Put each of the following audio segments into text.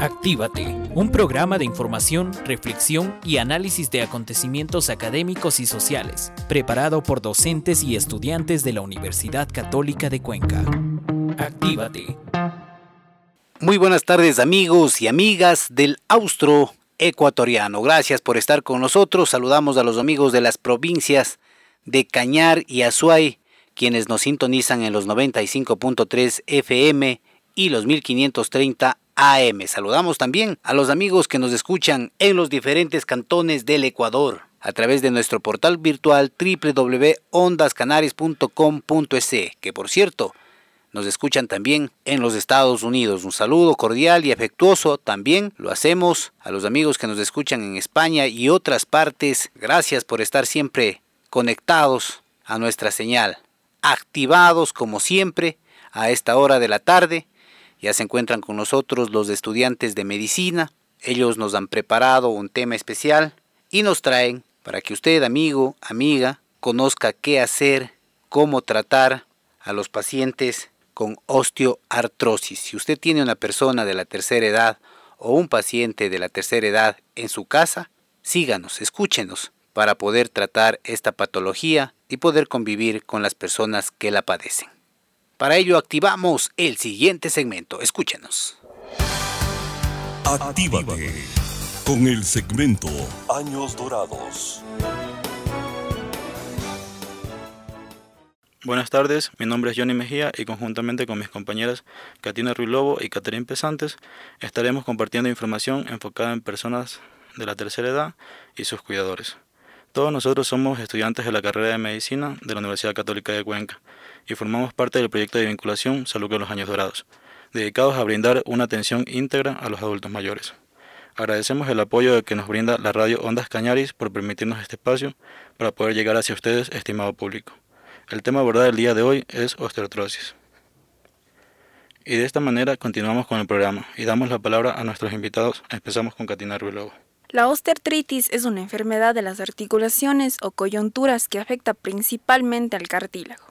Actívate, un programa de información, reflexión y análisis de acontecimientos académicos y sociales, preparado por docentes y estudiantes de la Universidad Católica de Cuenca. Actívate. Muy buenas tardes amigos y amigas del Austro Ecuatoriano. Gracias por estar con nosotros. Saludamos a los amigos de las provincias de Cañar y Azuay, quienes nos sintonizan en los 95.3 FM y los 1530 AM. Saludamos también a los amigos que nos escuchan en los diferentes cantones del Ecuador a través de nuestro portal virtual www.ondascanaris.com.es, que por cierto, nos escuchan también en los Estados Unidos. Un saludo cordial y afectuoso también lo hacemos a los amigos que nos escuchan en España y otras partes. Gracias por estar siempre conectados a nuestra señal, activados como siempre a esta hora de la tarde ya se encuentran con nosotros los estudiantes de medicina. Ellos nos han preparado un tema especial y nos traen para que usted, amigo, amiga, conozca qué hacer, cómo tratar a los pacientes con osteoartrosis. Si usted tiene una persona de la tercera edad o un paciente de la tercera edad en su casa, síganos, escúchenos para poder tratar esta patología y poder convivir con las personas que la padecen. Para ello activamos el siguiente segmento. Escúchenos. Actívate con el segmento Años Dorados. Buenas tardes, mi nombre es Johnny Mejía y conjuntamente con mis compañeras Katina Ruilobo y Caterine Pesantes estaremos compartiendo información enfocada en personas de la tercera edad y sus cuidadores. Todos nosotros somos estudiantes de la carrera de medicina de la Universidad Católica de Cuenca y formamos parte del proyecto de vinculación Salud con los Años Dorados, dedicados a brindar una atención íntegra a los adultos mayores. Agradecemos el apoyo que nos brinda la radio Ondas Cañaris por permitirnos este espacio para poder llegar hacia ustedes, estimado público. El tema abordado el día de hoy es osteoartrosis. Y de esta manera continuamos con el programa y damos la palabra a nuestros invitados. Empezamos con Katina Ruilobo. La osteoartritis es una enfermedad de las articulaciones o coyunturas que afecta principalmente al cartílago.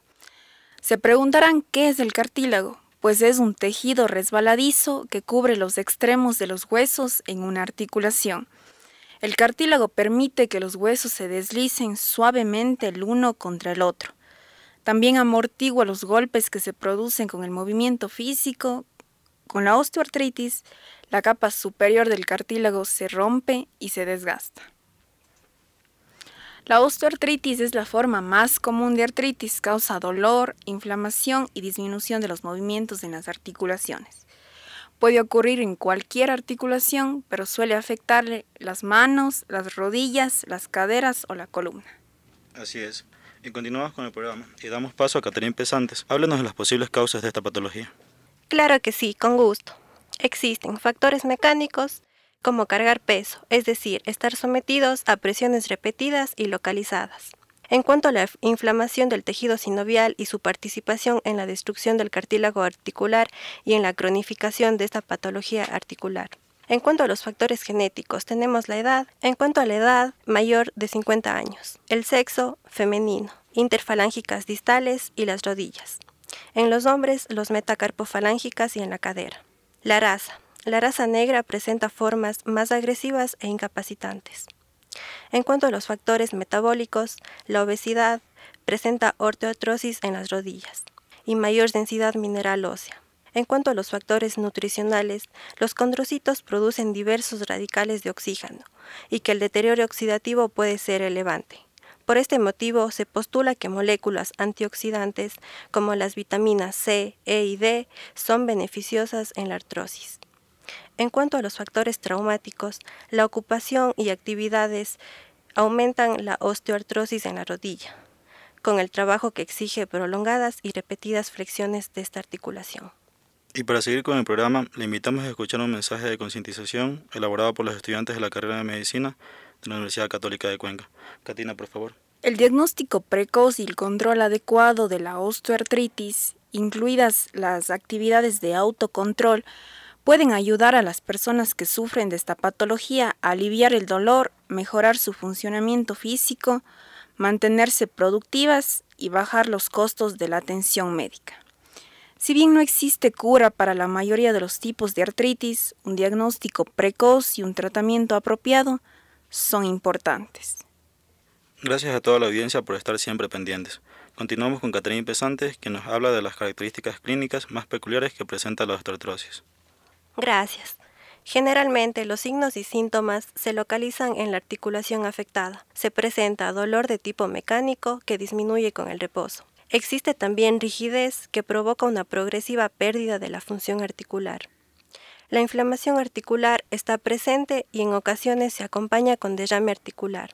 Se preguntarán qué es el cartílago, pues es un tejido resbaladizo que cubre los extremos de los huesos en una articulación. El cartílago permite que los huesos se deslicen suavemente el uno contra el otro. También amortigua los golpes que se producen con el movimiento físico. Con la osteoartritis, la capa superior del cartílago se rompe y se desgasta. La osteoartritis es la forma más común de artritis, causa dolor, inflamación y disminución de los movimientos en las articulaciones. Puede ocurrir en cualquier articulación, pero suele afectarle las manos, las rodillas, las caderas o la columna. Así es. Y continuamos con el programa y damos paso a Caterina Pesantes. Háblanos de las posibles causas de esta patología. Claro que sí, con gusto. Existen factores mecánicos, como cargar peso, es decir, estar sometidos a presiones repetidas y localizadas. En cuanto a la inflamación del tejido sinovial y su participación en la destrucción del cartílago articular y en la cronificación de esta patología articular. En cuanto a los factores genéticos, tenemos la edad. En cuanto a la edad, mayor de 50 años. El sexo, femenino. Interfalángicas distales y las rodillas. En los hombres, los metacarpofalángicas y en la cadera. La raza. La raza negra presenta formas más agresivas e incapacitantes. En cuanto a los factores metabólicos, la obesidad presenta ortoartrosis en las rodillas y mayor densidad mineral ósea. En cuanto a los factores nutricionales, los condrocitos producen diversos radicales de oxígeno y que el deterioro oxidativo puede ser elevante. Por este motivo, se postula que moléculas antioxidantes como las vitaminas C, E y D son beneficiosas en la artrosis. En cuanto a los factores traumáticos, la ocupación y actividades aumentan la osteoartrosis en la rodilla, con el trabajo que exige prolongadas y repetidas flexiones de esta articulación. Y para seguir con el programa, le invitamos a escuchar un mensaje de concientización elaborado por los estudiantes de la carrera de medicina de la Universidad Católica de Cuenca. Katina, por favor. El diagnóstico precoz y el control adecuado de la osteoartritis, incluidas las actividades de autocontrol, pueden ayudar a las personas que sufren de esta patología a aliviar el dolor, mejorar su funcionamiento físico, mantenerse productivas y bajar los costos de la atención médica. Si bien no existe cura para la mayoría de los tipos de artritis, un diagnóstico precoz y un tratamiento apropiado son importantes. Gracias a toda la audiencia por estar siempre pendientes. Continuamos con Caterina Pesantes, que nos habla de las características clínicas más peculiares que presenta la osteoartrosis. Gracias. Generalmente los signos y síntomas se localizan en la articulación afectada. Se presenta dolor de tipo mecánico que disminuye con el reposo. Existe también rigidez que provoca una progresiva pérdida de la función articular. La inflamación articular está presente y en ocasiones se acompaña con derrame articular.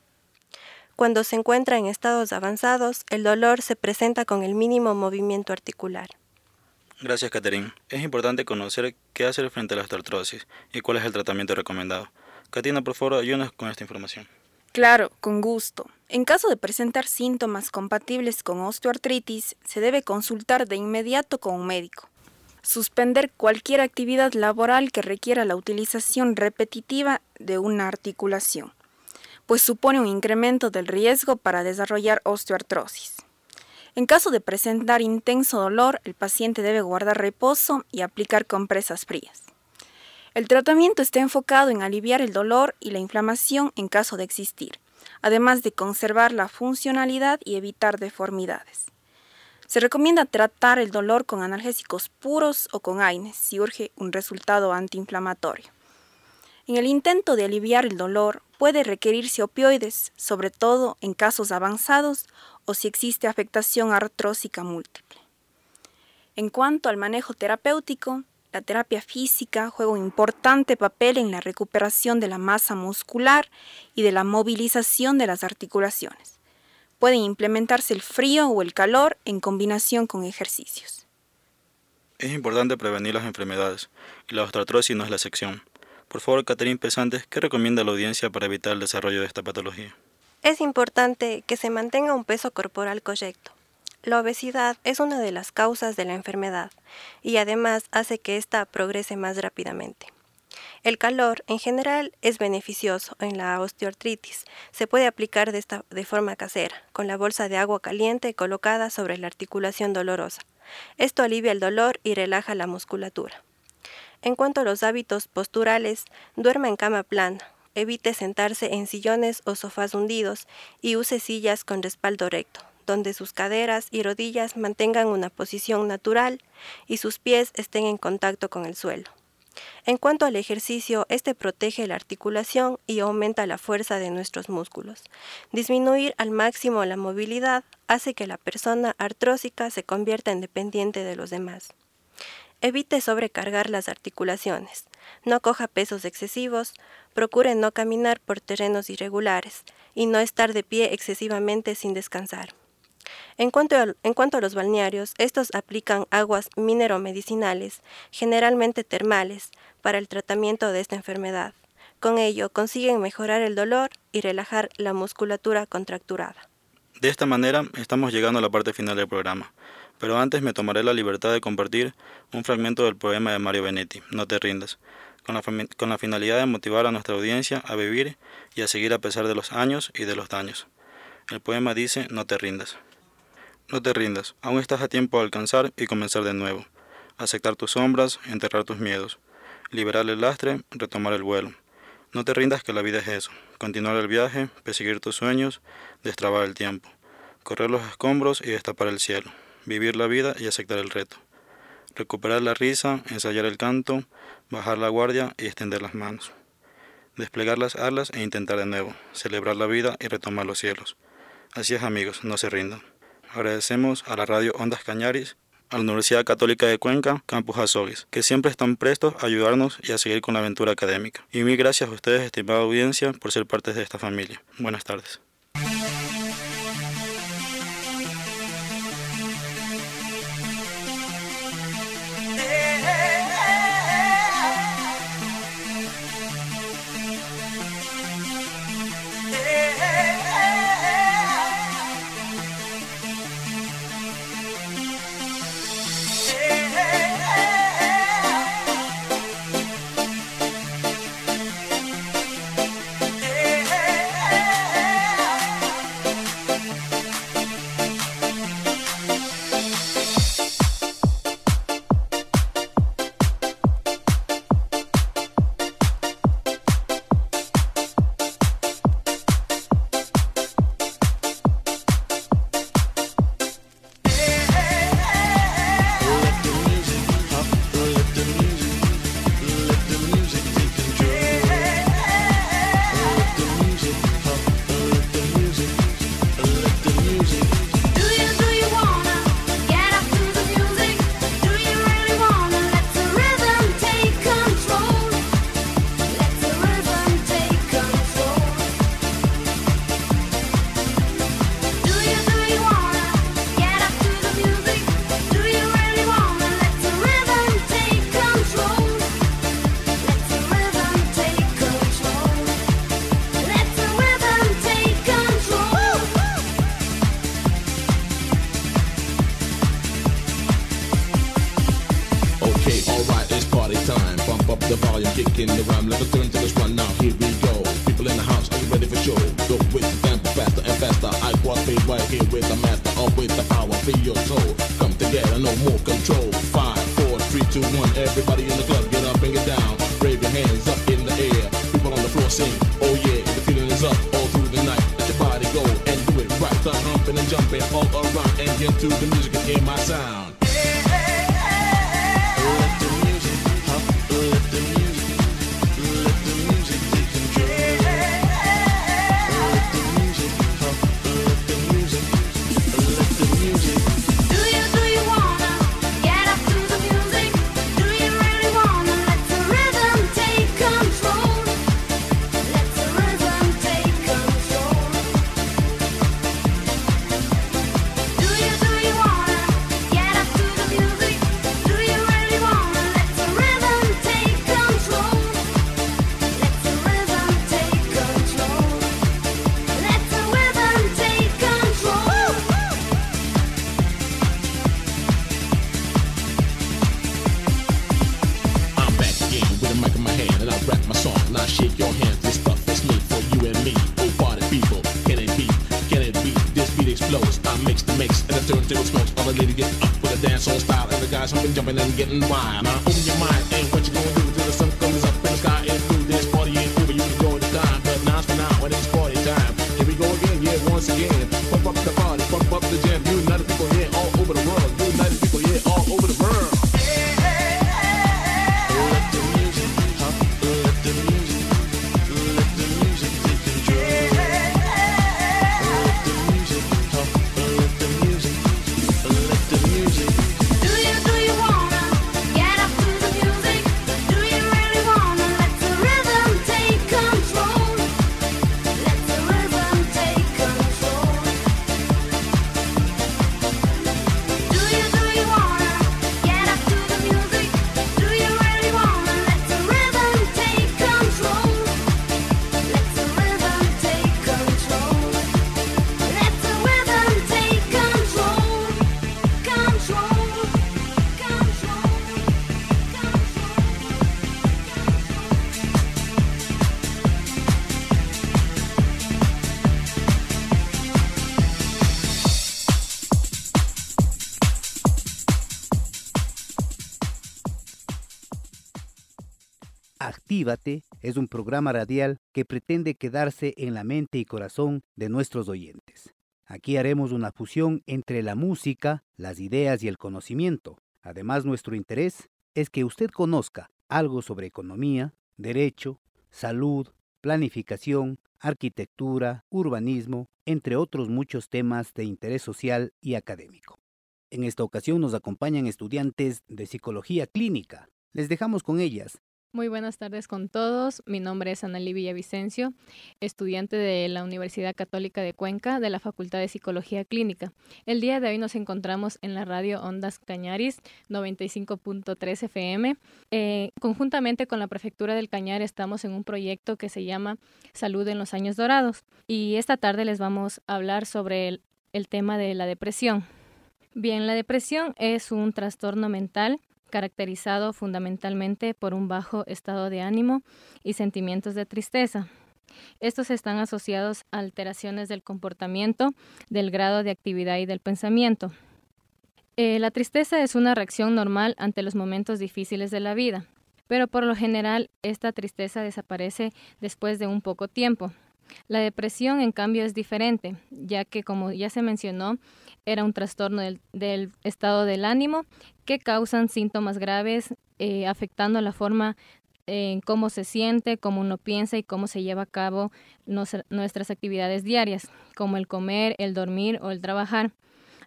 Cuando se encuentra en estados avanzados, el dolor se presenta con el mínimo movimiento articular. Gracias, Catherine. Es importante conocer qué hacer frente a la osteoartrosis y cuál es el tratamiento recomendado. Katina, por favor, ayúdanos con esta información. Claro, con gusto. En caso de presentar síntomas compatibles con osteoartritis, se debe consultar de inmediato con un médico. Suspender cualquier actividad laboral que requiera la utilización repetitiva de una articulación, pues supone un incremento del riesgo para desarrollar osteoartrosis. En caso de presentar intenso dolor, el paciente debe guardar reposo y aplicar compresas frías. El tratamiento está enfocado en aliviar el dolor y la inflamación en caso de existir, además de conservar la funcionalidad y evitar deformidades. Se recomienda tratar el dolor con analgésicos puros o con AINES si urge un resultado antiinflamatorio. En el intento de aliviar el dolor puede requerirse opioides, sobre todo en casos avanzados o si existe afectación artrósica múltiple. En cuanto al manejo terapéutico, la terapia física juega un importante papel en la recuperación de la masa muscular y de la movilización de las articulaciones. Pueden implementarse el frío o el calor en combinación con ejercicios. Es importante prevenir las enfermedades y la osteoartrosis no es la excepción. Por favor, Catherine Pesantes, ¿qué recomienda a la audiencia para evitar el desarrollo de esta patología? Es importante que se mantenga un peso corporal correcto la obesidad es una de las causas de la enfermedad y además hace que ésta progrese más rápidamente. El calor en general es beneficioso en la osteoartritis. Se puede aplicar de, esta, de forma casera, con la bolsa de agua caliente colocada sobre la articulación dolorosa. Esto alivia el dolor y relaja la musculatura. En cuanto a los hábitos posturales, duerma en cama plana, evite sentarse en sillones o sofás hundidos y use sillas con respaldo recto, donde sus caderas y rodillas mantengan una posición natural y sus pies estén en contacto con el suelo. En cuanto al ejercicio, este protege la articulación y aumenta la fuerza de nuestros músculos. Disminuir al máximo la movilidad hace que la persona artrósica se convierta en dependiente de los demás. Evite sobrecargar las articulaciones. No coja pesos excesivos. Procure no caminar por terrenos irregulares y no estar de pie excesivamente sin descansar. En cuanto, a, los balnearios, estos aplican aguas mineromedicinales, generalmente termales, para el tratamiento de esta enfermedad. Con ello consiguen mejorar el dolor y relajar la musculatura contracturada. De esta manera estamos llegando a la parte final del programa, pero antes me tomaré la libertad de compartir un fragmento del poema de Mario Benetti, No te rindas, con la, con la finalidad de motivar a nuestra audiencia a vivir y a seguir a pesar de los años y de los daños. El poema dice No te rindas. No te rindas, aún estás a tiempo de alcanzar y comenzar de nuevo. Aceptar tus sombras, enterrar tus miedos. Liberar el lastre, retomar el vuelo. No te rindas que la vida es eso. Continuar el viaje, perseguir tus sueños, destrabar el tiempo. Correr los escombros y destapar el cielo. Vivir la vida y aceptar el reto. Recuperar la risa, ensayar el canto, bajar la guardia y extender las manos. Desplegar las alas e intentar de nuevo. Celebrar la vida y retomar los cielos. Así es amigos, no se rindan. Agradecemos a la radio Ondas Cañaris, a la Universidad Católica de Cuenca, Campus Azogues, que siempre están prestos a ayudarnos y a seguir con la aventura académica. Y mil gracias a ustedes, estimada audiencia, por ser parte de esta familia. Buenas tardes. The rhyme. Let's turn to this one now. Here we go. People in the house, are you ready for show? Go with the tempo faster and faster. I quad be right here with the master. Up with the power, feel your soul. Come together, no more control. Five, four, three, two, one. Everybody in the club, get up and get down. Wave your hands up in the air. People on the floor sing, oh yeah. The feeling is up all through the night. Let your body go and do it right. Start humping and jumping all around and get to the music and hear my sound. Jumping and getting wild. Now Es un programa radial que pretende quedarse en la mente y corazón de nuestros oyentes. Aquí haremos una fusión entre la música, las ideas y el conocimiento. Además, nuestro interés es que usted conozca algo sobre economía, derecho, salud, planificación, arquitectura, urbanismo, entre otros muchos temas de interés social y académico. En esta ocasión nos acompañan estudiantes de psicología clínica. Les dejamos con ellas Muy buenas tardes con todos. Mi nombre es Analí Villavicencio, estudiante de la Universidad Católica de Cuenca de la Facultad de Psicología Clínica. El día de hoy nos encontramos en la radio Ondas Cañaris 95.3 FM. Eh, conjuntamente con la Prefectura del Cañar estamos en un proyecto que se llama Salud en los Años Dorados y esta tarde les vamos a hablar sobre el, el tema de la depresión. Bien, la depresión es un trastorno mental caracterizado fundamentalmente por un bajo estado de ánimo y sentimientos de tristeza. Estos están asociados a alteraciones del comportamiento, del grado de actividad y del pensamiento. Eh, la tristeza es una reacción normal ante los momentos difíciles de la vida, pero por lo general esta tristeza desaparece después de un poco tiempo. La depresión, en cambio, es diferente, ya que, como ya se mencionó, era un trastorno del, estado del ánimo que causan síntomas graves eh, afectando la forma en cómo se siente, cómo uno piensa y cómo se lleva a cabo nuestras actividades diarias, como el comer, el dormir o el trabajar.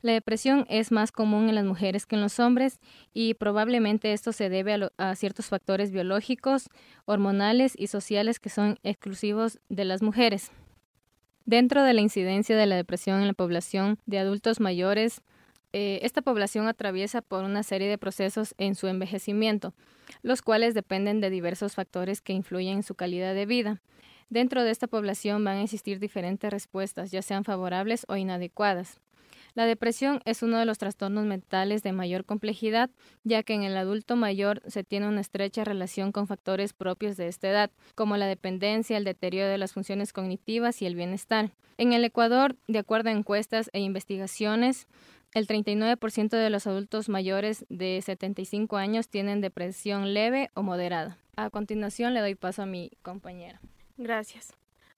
La depresión es más común en las mujeres que en los hombres y probablemente esto se debe a, ciertos factores biológicos, hormonales y sociales que son exclusivos de las mujeres. Dentro de la incidencia de la depresión en la población de adultos mayores, eh, esta población atraviesa por una serie de procesos en su envejecimiento, los cuales dependen de diversos factores que influyen en su calidad de vida. Dentro de esta población van a existir diferentes respuestas, ya sean favorables o inadecuadas. La depresión es uno de los trastornos mentales de mayor complejidad, ya que en el adulto mayor se tiene una estrecha relación con factores propios de esta edad, como la dependencia, el deterioro de las funciones cognitivas y el bienestar. En el Ecuador, de acuerdo a encuestas e investigaciones, el 39% de los adultos mayores de 75 años tienen depresión leve o moderada. A continuación le doy paso a mi compañera. Gracias.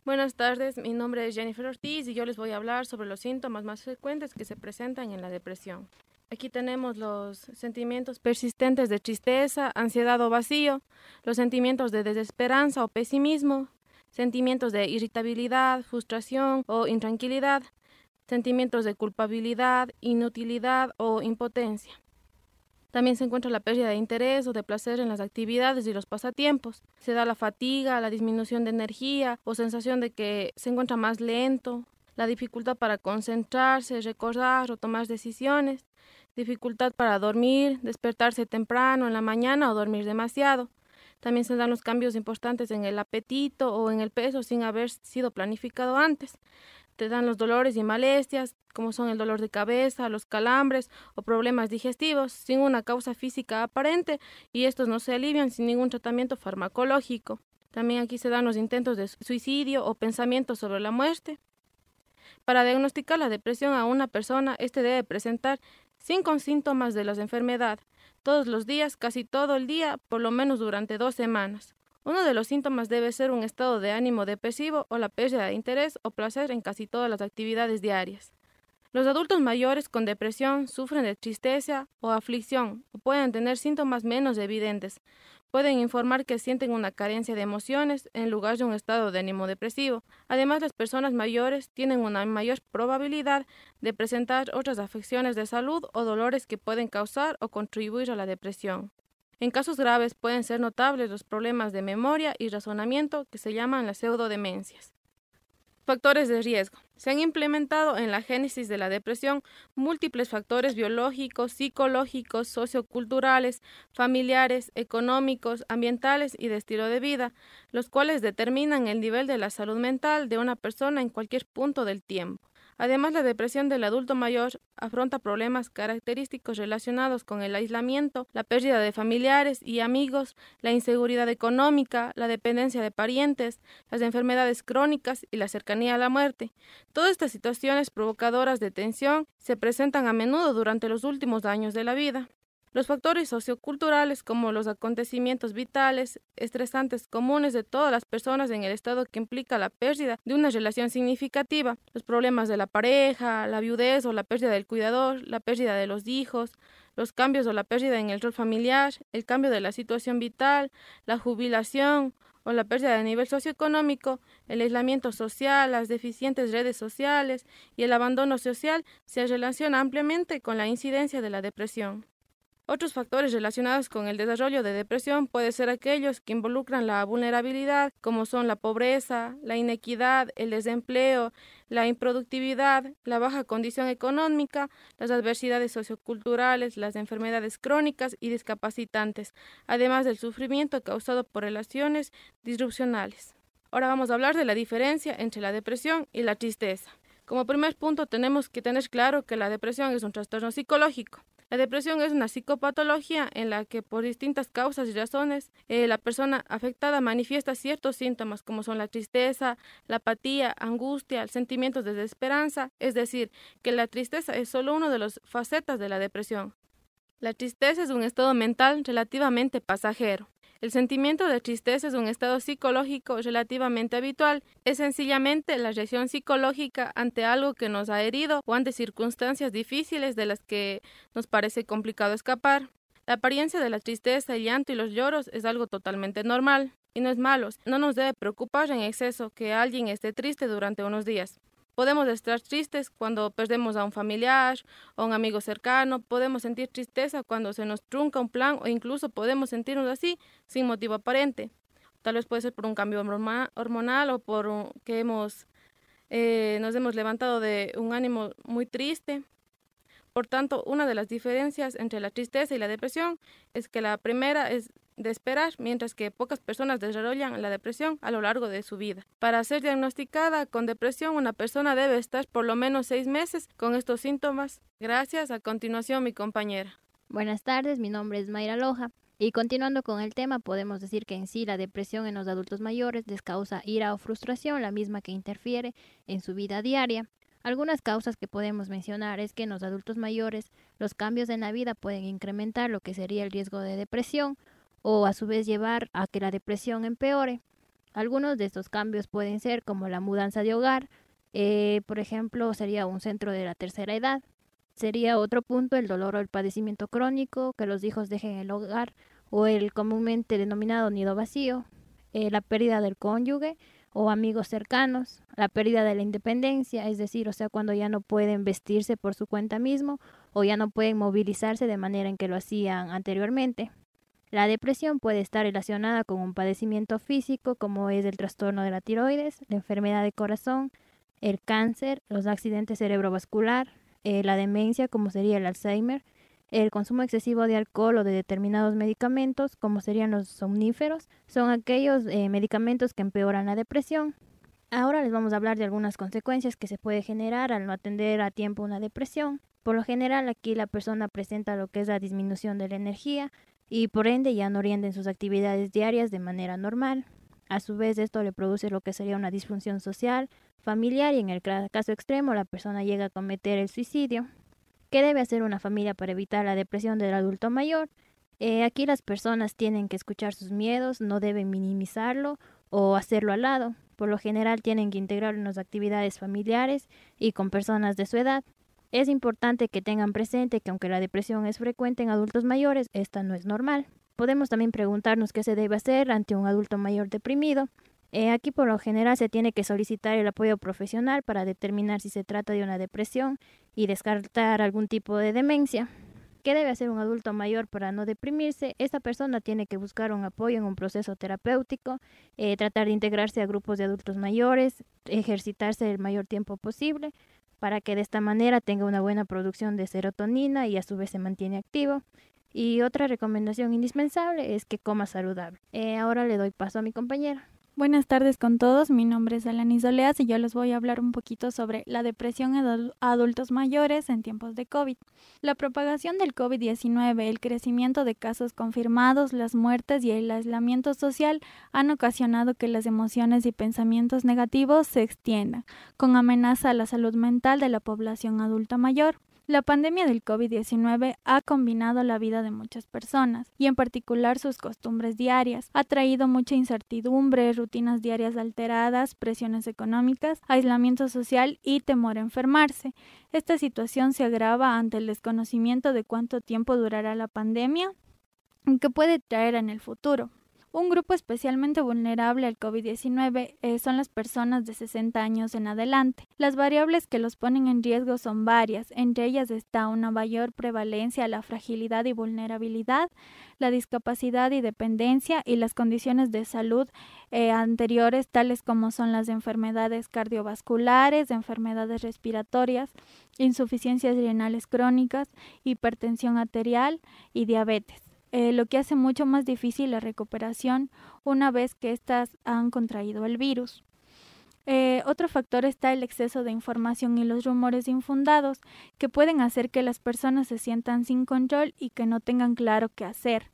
Buenas tardes, mi nombre es Jennifer Ortiz y yo les voy a hablar sobre los síntomas más frecuentes que se presentan en la depresión. Aquí tenemos los sentimientos persistentes de tristeza, ansiedad o vacío, los sentimientos de desesperanza o pesimismo, sentimientos de irritabilidad, frustración o intranquilidad, sentimientos de culpabilidad, inutilidad o impotencia. También se encuentra la pérdida de interés o de placer en las actividades y los pasatiempos. Se da la fatiga, la disminución de energía o sensación de que se encuentra más lento, la dificultad para concentrarse, recordar o tomar decisiones, dificultad para dormir, despertarse temprano en la mañana o dormir demasiado. También se dan los cambios importantes en el apetito o en el peso sin haber sido planificado antes te dan los dolores y molestias, como son el dolor de cabeza, los calambres o problemas digestivos, sin una causa física aparente, y estos no se alivian sin ningún tratamiento farmacológico. También aquí se dan los intentos de suicidio o pensamientos sobre la muerte. Para diagnosticar la depresión a una persona, este debe presentar cinco síntomas de la enfermedad, todos los días, casi todo el día, por lo menos durante dos semanas. Uno de los síntomas debe ser un estado de ánimo depresivo o la pérdida de interés o placer en casi todas las actividades diarias. Los adultos mayores con depresión sufren de tristeza o aflicción o pueden tener síntomas menos evidentes. Pueden informar que sienten una carencia de emociones en lugar de un estado de ánimo depresivo. Además, las personas mayores tienen una mayor probabilidad de presentar otras afecciones de salud o dolores que pueden causar o contribuir a la depresión. En casos graves pueden ser notables los problemas de memoria y razonamiento que se llaman las pseudodemencias. Factores de riesgo. Se han implementado en la génesis de la depresión múltiples factores biológicos, psicológicos, socioculturales, familiares, económicos, ambientales y de estilo de vida, los cuales determinan el nivel de la salud mental de una persona en cualquier punto del tiempo. Además, la depresión del adulto mayor afronta problemas característicos relacionados con el aislamiento, la pérdida de familiares y amigos, la inseguridad económica, la dependencia de parientes, las enfermedades crónicas y la cercanía a la muerte. Todas estas situaciones provocadoras de tensión se presentan a menudo durante los últimos años de la vida. Los factores socioculturales como los acontecimientos vitales, estresantes comunes de todas las personas en el estado que implica la pérdida de una relación significativa, los problemas de la pareja, la viudez o la pérdida del cuidador, la pérdida de los hijos, los cambios o la pérdida en el rol familiar, el cambio de la situación vital, la jubilación o la pérdida de nivel socioeconómico, el aislamiento social, las deficientes redes sociales y el abandono social se relaciona ampliamente con la incidencia de la depresión. Otros factores relacionados con el desarrollo de depresión pueden ser aquellos que involucran la vulnerabilidad, como son la pobreza, la inequidad, el desempleo, la improductividad, la baja condición económica, las adversidades socioculturales, las enfermedades crónicas y discapacitantes, además del sufrimiento causado por relaciones disrupcionales. Ahora vamos a hablar de la diferencia entre la depresión y la tristeza. Como primer punto tenemos que tener claro que la depresión es un trastorno psicológico. La depresión es una psicopatología en la que por distintas causas y razones eh, la persona afectada manifiesta ciertos síntomas como son la tristeza, la apatía, angustia, sentimientos de desesperanza, es decir, que la tristeza es solo una de las facetas de la depresión. La tristeza es un estado mental relativamente pasajero. El sentimiento de tristeza es un estado psicológico relativamente habitual. Es sencillamente la reacción psicológica ante algo que nos ha herido o ante circunstancias difíciles de las que nos parece complicado escapar. La apariencia de la tristeza, el llanto y los lloros es algo totalmente normal y no es malo. No nos debe preocupar en exceso que alguien esté triste durante unos días. Podemos estar tristes cuando perdemos a un familiar o un amigo cercano, podemos sentir tristeza cuando se nos trunca un plan o incluso podemos sentirnos así sin motivo aparente. Tal vez puede ser por un cambio hormonal o por que hemos, eh, nos hemos levantado de un ánimo muy triste. Por tanto, una de las diferencias entre la tristeza y la depresión es que la primera es de esperar, mientras que pocas personas desarrollan la depresión a lo largo de su vida. Para ser diagnosticada con depresión, una persona debe estar por lo menos seis meses con estos síntomas. Gracias. A continuación, mi compañera. Buenas tardes, mi nombre es Mayra Loja. Y continuando con el tema, podemos decir que en sí la depresión en los adultos mayores les causa ira o frustración, la misma que interfiere en su vida diaria. Algunas causas que podemos mencionar es que en los adultos mayores los cambios en la vida pueden incrementar lo que sería el riesgo de depresión o a su vez llevar a que la depresión empeore. Algunos de estos cambios pueden ser como la mudanza de hogar, eh, por ejemplo, sería un centro de la tercera edad. Sería otro punto el dolor o el padecimiento crónico, que los hijos dejen el hogar o el comúnmente denominado nido vacío, eh, la pérdida del cónyuge o amigos cercanos, la pérdida de la independencia, es decir, o sea, cuando ya no pueden vestirse por su cuenta mismo o ya no pueden movilizarse de manera en que lo hacían anteriormente. La depresión puede estar relacionada con un padecimiento físico como es el trastorno de la tiroides, la enfermedad de corazón, el cáncer, los accidentes cerebrovascular, eh, la demencia como sería el Alzheimer, el consumo excesivo de alcohol o de determinados medicamentos como serían los somníferos, son aquellos eh, medicamentos que empeoran la depresión. Ahora les vamos a hablar de algunas consecuencias que se puede generar al no atender a tiempo una depresión. Por lo general aquí la persona presenta lo que es la disminución de la energía, y por ende ya no orienta en sus actividades diarias de manera normal. A su vez esto le produce lo que sería una disfunción social, familiar y en el caso extremo la persona llega a cometer el suicidio. ¿Qué debe hacer una familia para evitar la depresión del adulto mayor? Eh, aquí las personas tienen que escuchar sus miedos, no deben minimizarlo o hacerlo al lado. Por lo general tienen que integrarlo en las actividades familiares y con personas de su edad. Es importante que tengan presente que aunque la depresión es frecuente en adultos mayores, esta no es normal. Podemos también preguntarnos qué se debe hacer ante un adulto mayor deprimido. Eh, aquí por lo general se tiene que solicitar el apoyo profesional para determinar si se trata de una depresión y descartar algún tipo de demencia. ¿Qué debe hacer un adulto mayor para no deprimirse? Esta persona tiene que buscar un apoyo en un proceso terapéutico, eh, tratar de integrarse a grupos de adultos mayores, ejercitarse el mayor tiempo posible, para que de esta manera tenga una buena producción de serotonina y a su vez se mantiene activo. Y otra recomendación indispensable es que coma saludable. Eh, ahora le doy paso a mi compañera. Buenas tardes con todos, mi nombre es Alanis Oleas y yo les voy a hablar un poquito sobre la depresión en adultos mayores en tiempos de COVID. La propagación del COVID-19, el crecimiento de casos confirmados, las muertes y el aislamiento social han ocasionado que las emociones y pensamientos negativos se extiendan, con amenaza a la salud mental de la población adulta mayor. La pandemia del COVID-19 ha combinado la vida de muchas personas y en particular sus costumbres diarias. Ha traído mucha incertidumbre, rutinas diarias alteradas, presiones económicas, aislamiento social y temor a enfermarse. Esta situación se agrava ante el desconocimiento de cuánto tiempo durará la pandemia y qué puede traer en el futuro. Un grupo especialmente vulnerable al COVID-19 eh, son las personas de 60 años en adelante. Las variables que los ponen en riesgo son varias, entre ellas está una mayor prevalencia a la fragilidad y vulnerabilidad, la discapacidad y dependencia y las condiciones de salud eh, anteriores tales como son las enfermedades cardiovasculares, enfermedades respiratorias, insuficiencias renales crónicas, hipertensión arterial y diabetes. Eh, lo que hace mucho más difícil la recuperación una vez que éstas han contraído el virus. Eh, otro factor está el exceso de información y los rumores infundados que pueden hacer que las personas se sientan sin control y que no tengan claro qué hacer.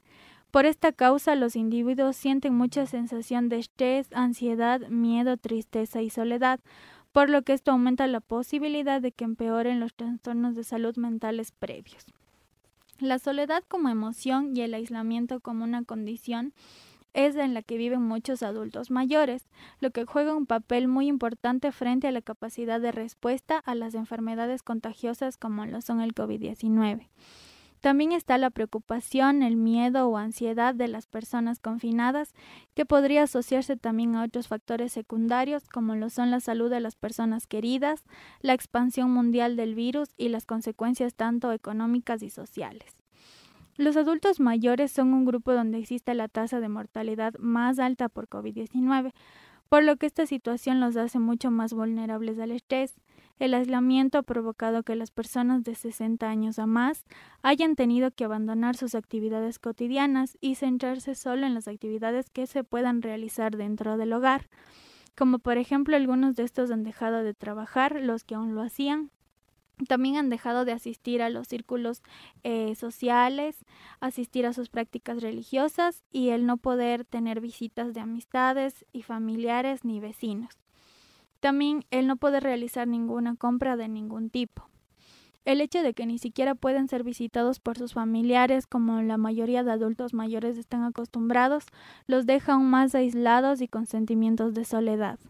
Por esta causa, los individuos sienten mucha sensación de estrés, ansiedad, miedo, tristeza y soledad, por lo que esto aumenta la posibilidad de que empeoren los trastornos de salud mentales previos. La soledad como emoción y el aislamiento como una condición es en la que viven muchos adultos mayores, lo que juega un papel muy importante frente a la capacidad de respuesta a las enfermedades contagiosas como lo son el COVID-19. También está la preocupación, el miedo o ansiedad de las personas confinadas, que podría asociarse también a otros factores secundarios como lo son la salud de las personas queridas, la expansión mundial del virus y las consecuencias tanto económicas y sociales. Los adultos mayores son un grupo donde existe la tasa de mortalidad más alta por COVID-19, por lo que esta situación los hace mucho más vulnerables al estrés. El aislamiento ha provocado que las personas de 60 años a más hayan tenido que abandonar sus actividades cotidianas y centrarse solo en las actividades que se puedan realizar dentro del hogar. Como por ejemplo algunos de estos han dejado de trabajar, los que aún lo hacían, también han dejado de asistir a los círculos eh, sociales, asistir a sus prácticas religiosas y el no poder tener visitas de amistades y familiares ni vecinos. También el no poder realizar ninguna compra de ningún tipo. El hecho de que ni siquiera pueden ser visitados por sus familiares, como la mayoría de adultos mayores están acostumbrados, los deja aún más aislados y con sentimientos de soledad.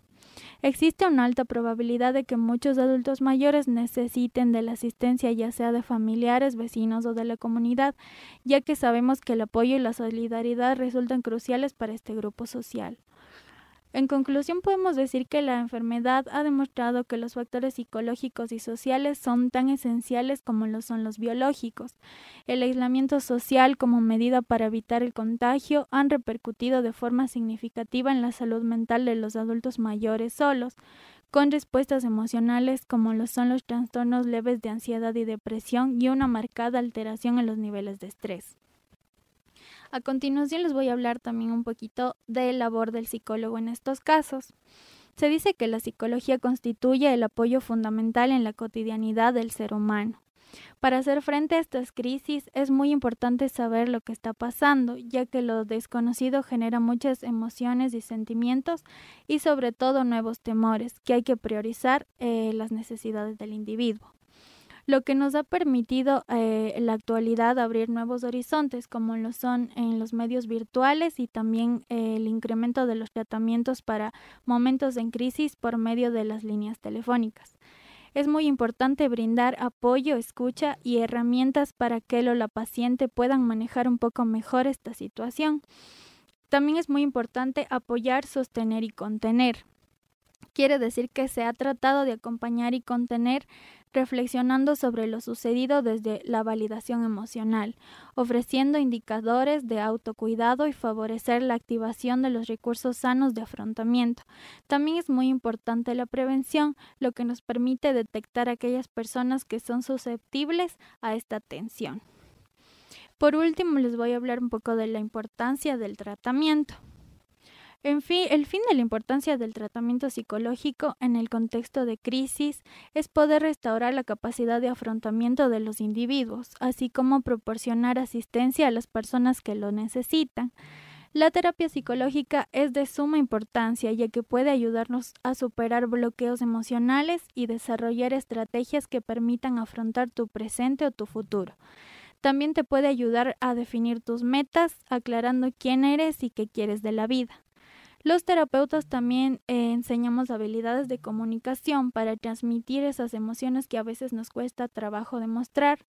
Existe una alta probabilidad de que muchos adultos mayores necesiten de la asistencia ya sea de familiares, vecinos o de la comunidad, ya que sabemos que el apoyo y la solidaridad resultan cruciales para este grupo social. En conclusión, podemos decir que la enfermedad ha demostrado que los factores psicológicos y sociales son tan esenciales como lo son los biológicos. El aislamiento social como medida para evitar el contagio han repercutido de forma significativa en la salud mental de los adultos mayores solos, con respuestas emocionales como son los trastornos leves de ansiedad y depresión y una marcada alteración en los niveles de estrés. A continuación les voy a hablar también un poquito de labor del psicólogo en estos casos. Se dice que la psicología constituye el apoyo fundamental en la cotidianidad del ser humano. Para hacer frente a estas crisis es muy importante saber lo que está pasando, ya que lo desconocido genera muchas emociones y sentimientos y sobre todo nuevos temores, que hay que priorizar eh, las necesidades del individuo lo que nos ha permitido eh, en la actualidad abrir nuevos horizontes, como lo son en los medios virtuales y también eh, el incremento de los tratamientos para momentos en crisis por medio de las líneas telefónicas. Es muy importante brindar apoyo, escucha y herramientas para que el o la paciente puedan manejar un poco mejor esta situación. También es muy importante apoyar, sostener y contener. Quiere decir que se ha tratado de acompañar y contener reflexionando sobre lo sucedido desde la validación emocional, ofreciendo indicadores de autocuidado y favorecer la activación de los recursos sanos de afrontamiento. También es muy importante la prevención, lo que nos permite detectar aquellas personas que son susceptibles a esta tensión. Por último, les voy a hablar un poco de la importancia del tratamiento. En fin, el fin de la importancia del tratamiento psicológico en el contexto de crisis es poder restaurar la capacidad de afrontamiento de los individuos, así como proporcionar asistencia a las personas que lo necesitan. La terapia psicológica es de suma importancia ya que puede ayudarnos a superar bloqueos emocionales y desarrollar estrategias que permitan afrontar tu presente o tu futuro. También te puede ayudar a definir tus metas, aclarando quién eres y qué quieres de la vida. Los terapeutas también eh, enseñamos habilidades de comunicación para transmitir esas emociones que a veces nos cuesta trabajo demostrar.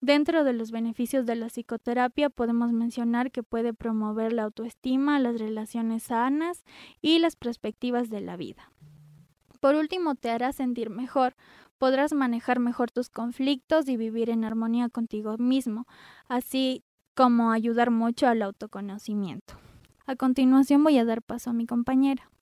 Dentro de los beneficios de la psicoterapia podemos mencionar que puede promover la autoestima, las relaciones sanas y las perspectivas de la vida. Por último, te hará sentir mejor, podrás manejar mejor tus conflictos y vivir en armonía contigo mismo, así como ayudar mucho al autoconocimiento. A continuación voy a dar paso a mi compañera.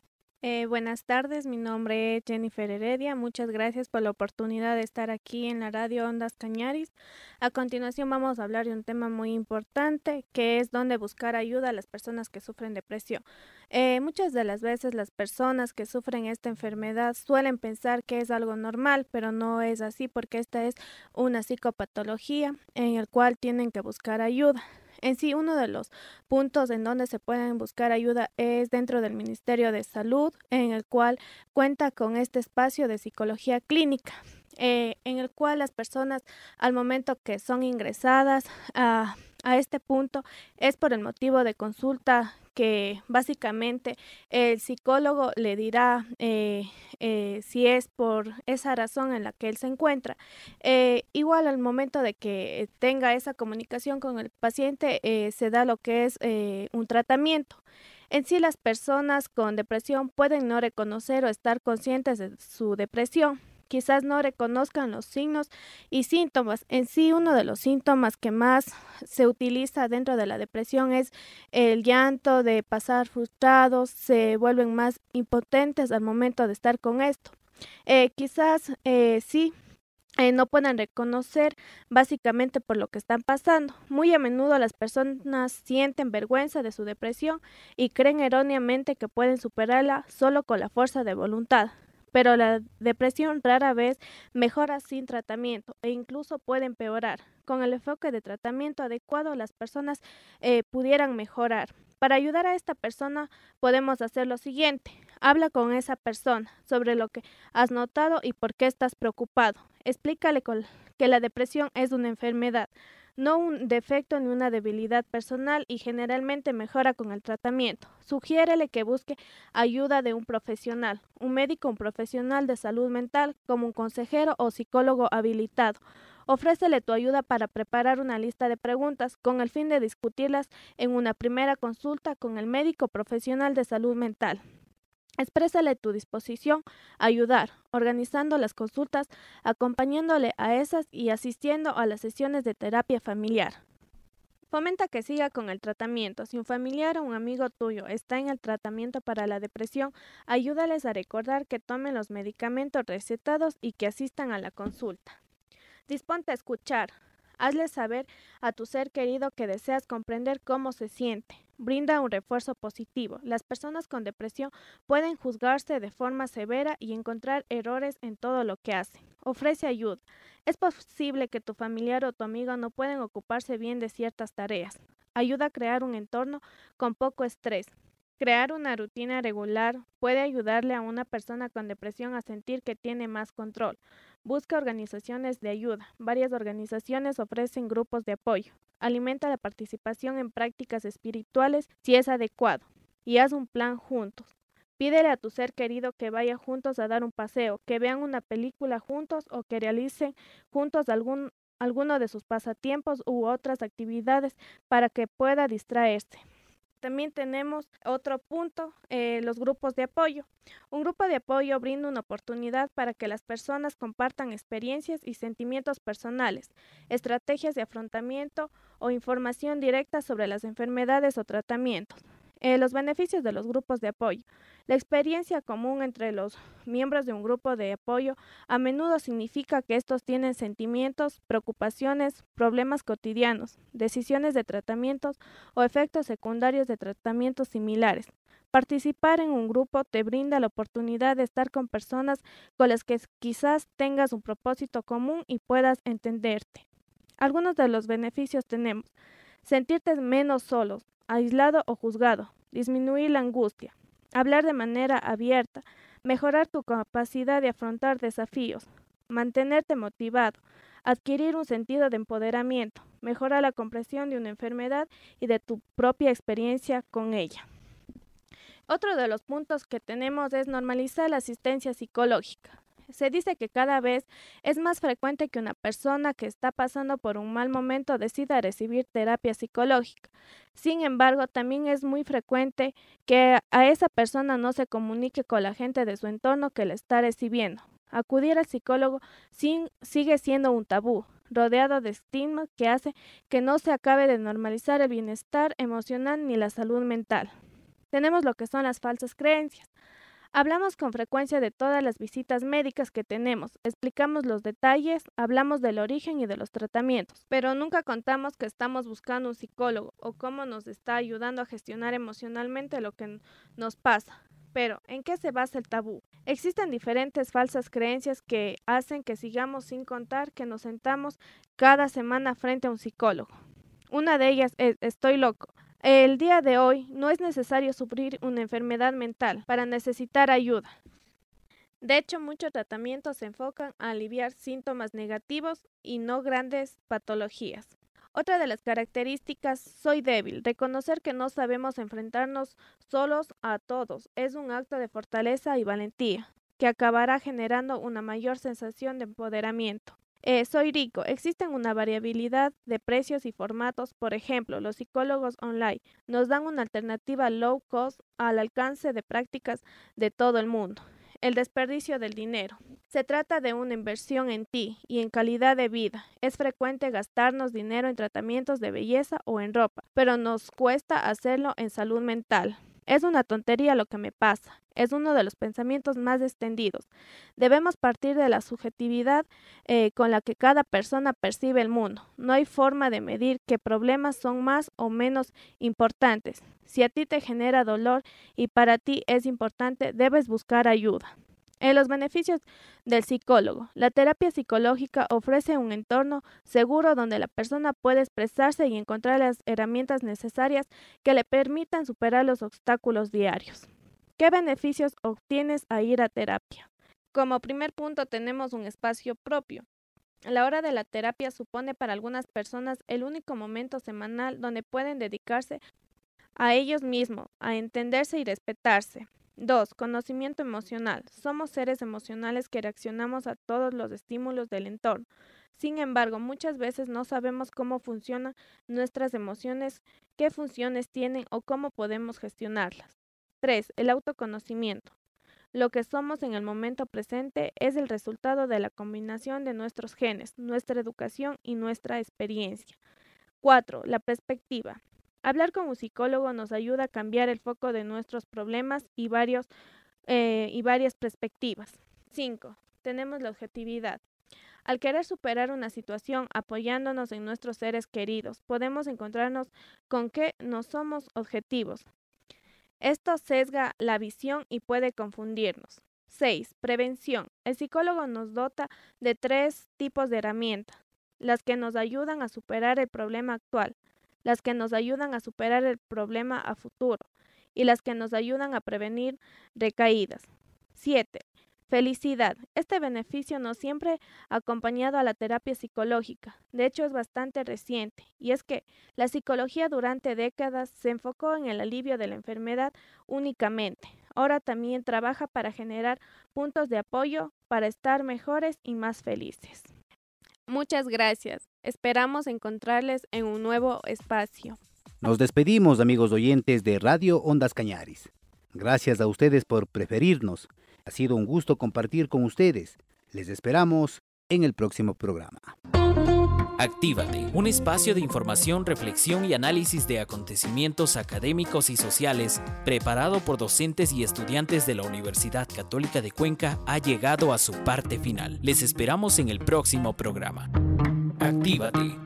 Eh, buenas tardes, mi nombre es Jennifer Heredia. Muchas gracias por la oportunidad de estar aquí en la radio Ondas Cañaris. A continuación vamos a hablar de un tema muy importante que es dónde buscar ayuda a las personas que sufren depresión. Eh, muchas de las veces las personas que sufren esta enfermedad suelen pensar que es algo normal, pero no es así porque esta es una psicopatología en el cual tienen que buscar ayuda. En sí, uno de los puntos en donde se pueden buscar ayuda es dentro del Ministerio de Salud, en el cual cuenta con este espacio de psicología clínica. Eh, en el cual las personas al momento que son ingresadas a, a este punto es por el motivo de consulta que básicamente el psicólogo le dirá eh, eh, si es por esa razón en la que él se encuentra. Eh, igual al momento de que tenga esa comunicación con el paciente eh, se da lo que es eh, un tratamiento. En sí las personas con depresión pueden no reconocer o estar conscientes de su depresión quizás no reconozcan los signos y síntomas. En sí, uno de los síntomas que más se utiliza dentro de la depresión es el llanto, de pasar frustrados, se vuelven más impotentes al momento de estar con esto. Eh, quizás eh, sí eh, no puedan reconocer básicamente por lo que están pasando. Muy a menudo las personas sienten vergüenza de su depresión y creen erróneamente que pueden superarla solo con la fuerza de voluntad. Pero la depresión rara vez mejora sin tratamiento e incluso puede empeorar. Con el enfoque de tratamiento adecuado las personas eh, pudieran mejorar. Para ayudar a esta persona podemos hacer lo siguiente. Habla con esa persona sobre lo que has notado y por qué estás preocupado. Explícale que la depresión es una enfermedad, no un defecto ni una debilidad personal y generalmente mejora con el tratamiento. Sugiérele que busque ayuda de un profesional, un médico, un profesional de salud mental, como un consejero o psicólogo habilitado. Ofrécele tu ayuda para preparar una lista de preguntas con el fin de discutirlas en una primera consulta con el médico profesional de salud mental. Exprésale tu disposición a ayudar, organizando las consultas, acompañándole a esas y asistiendo a las sesiones de terapia familiar. Fomenta que siga con el tratamiento. Si un familiar o un amigo tuyo está en el tratamiento para la depresión, ayúdales a recordar que tomen los medicamentos recetados y que asistan a la consulta. Disponte a escuchar. Hazle saber a tu ser querido que deseas comprender cómo se siente. Brinda un refuerzo positivo. Las personas con depresión pueden juzgarse de forma severa y encontrar errores en todo lo que hacen. Ofrece ayuda. Es posible que tu familiar o tu amigo no pueden ocuparse bien de ciertas tareas. Ayuda a crear un entorno con poco estrés. Crear una rutina regular puede ayudarle a una persona con depresión a sentir que tiene más control. Busca organizaciones de ayuda. Varias organizaciones ofrecen grupos de apoyo. Alimenta la participación en prácticas espirituales si es adecuado. Y haz un plan juntos. Pídele a tu ser querido que vaya juntos a dar un paseo, que vean una película juntos o que realicen juntos algún, alguno de sus pasatiempos u otras actividades para que pueda distraerse. También tenemos otro punto, eh, los grupos de apoyo. Un grupo de apoyo brinda una oportunidad para que las personas compartan experiencias y sentimientos personales, estrategias de afrontamiento o información directa sobre las enfermedades o tratamientos. Eh, los beneficios de los grupos de apoyo. La experiencia común entre los miembros de un grupo de apoyo a menudo significa que estos tienen sentimientos, preocupaciones, problemas cotidianos, decisiones de tratamientos o efectos secundarios de tratamientos similares. Participar en un grupo te brinda la oportunidad de estar con personas con las que quizás tengas un propósito común y puedas entenderte. Algunos de los beneficios tenemos sentirte menos solo, aislado o juzgado, disminuir la angustia, hablar de manera abierta, mejorar tu capacidad de afrontar desafíos, mantenerte motivado, adquirir un sentido de empoderamiento, mejorar la comprensión de una enfermedad y de tu propia experiencia con ella. Otro de los puntos que tenemos es normalizar la asistencia psicológica. Se dice que cada vez es más frecuente que una persona que está pasando por un mal momento decida recibir terapia psicológica. Sin embargo, también es muy frecuente que a esa persona no se comunique con la gente de su entorno que le está recibiendo. Acudir al psicólogo sigue siendo un tabú, rodeado de estigma que hace que no se acabe de normalizar el bienestar emocional ni la salud mental. Tenemos lo que son las falsas creencias. Hablamos con frecuencia de todas las visitas médicas que tenemos, explicamos los detalles, hablamos del origen y de los tratamientos, pero nunca contamos que estamos buscando un psicólogo o cómo nos está ayudando a gestionar emocionalmente lo que nos pasa. Pero, ¿en qué se basa el tabú? Existen diferentes falsas creencias que hacen que sigamos sin contar que nos sentamos cada semana frente a un psicólogo. Una de ellas es estoy loco. El día de hoy no es necesario sufrir una enfermedad mental para necesitar ayuda. De hecho, muchos tratamientos se enfocan a aliviar síntomas negativos y no grandes patologías. Otra de las características, soy débil. Reconocer que no sabemos enfrentarnos solos a todos es un acto de fortaleza y valentía, que acabará generando una mayor sensación de empoderamiento. Eh, soy rico. Existen una variabilidad de precios y formatos. Por ejemplo, los psicólogos online nos dan una alternativa low cost al alcance de prácticas de todo el mundo. El desperdicio del dinero. Se trata de una inversión en ti y en calidad de vida. Es frecuente gastarnos dinero en tratamientos de belleza o en ropa, pero nos cuesta hacerlo en salud mental. Es una tontería lo que me pasa. Es uno de los pensamientos más extendidos. Debemos partir de la subjetividad eh, con la que cada persona percibe el mundo. No hay forma de medir qué problemas son más o menos importantes. Si a ti te genera dolor y para ti es importante, debes buscar ayuda. En los beneficios del psicólogo, la terapia psicológica ofrece un entorno seguro donde la persona puede expresarse y encontrar las herramientas necesarias que le permitan superar los obstáculos diarios. ¿Qué beneficios obtienes a ir a terapia? Como primer punto tenemos un espacio propio. La hora de la terapia supone para algunas personas el único momento semanal donde pueden dedicarse a ellos mismos, a entenderse y respetarse. 2. Conocimiento emocional. Somos seres emocionales que reaccionamos a todos los estímulos del entorno. Sin embargo, muchas veces no sabemos cómo funcionan nuestras emociones, qué funciones tienen o cómo podemos gestionarlas. 3. El autoconocimiento. Lo que somos en el momento presente es el resultado de la combinación de nuestros genes, nuestra educación y nuestra experiencia. 4. La perspectiva. Hablar con un psicólogo nos ayuda a cambiar el foco de nuestros problemas y, varios, eh, y varias perspectivas. 5. Tenemos la objetividad. Al querer superar una situación apoyándonos en nuestros seres queridos, podemos encontrarnos con que no somos objetivos. Esto sesga la visión y puede confundirnos. 6. Prevención. El psicólogo nos dota de tres tipos de herramientas, las que nos ayudan a superar el problema actual, las que nos ayudan a superar el problema a futuro y las que nos ayudan a prevenir recaídas. 7. Felicidad. Este beneficio no siempre ha acompañado a la terapia psicológica. De hecho, es bastante reciente. Y es que la psicología durante décadas se enfocó en el alivio de la enfermedad únicamente. Ahora también trabaja para generar puntos de apoyo para estar mejores y más felices. Muchas gracias. Esperamos encontrarles en un nuevo espacio. Nos despedimos, amigos oyentes de Radio Ondas Cañaris. Gracias a ustedes por preferirnos. Ha sido un gusto compartir con ustedes. Les esperamos en el próximo programa. Actívate, un espacio de información, reflexión y análisis de acontecimientos académicos y sociales, preparado por docentes y estudiantes de la Universidad Católica de Cuenca, ha llegado a su parte final. Les esperamos en el próximo programa. Actívate.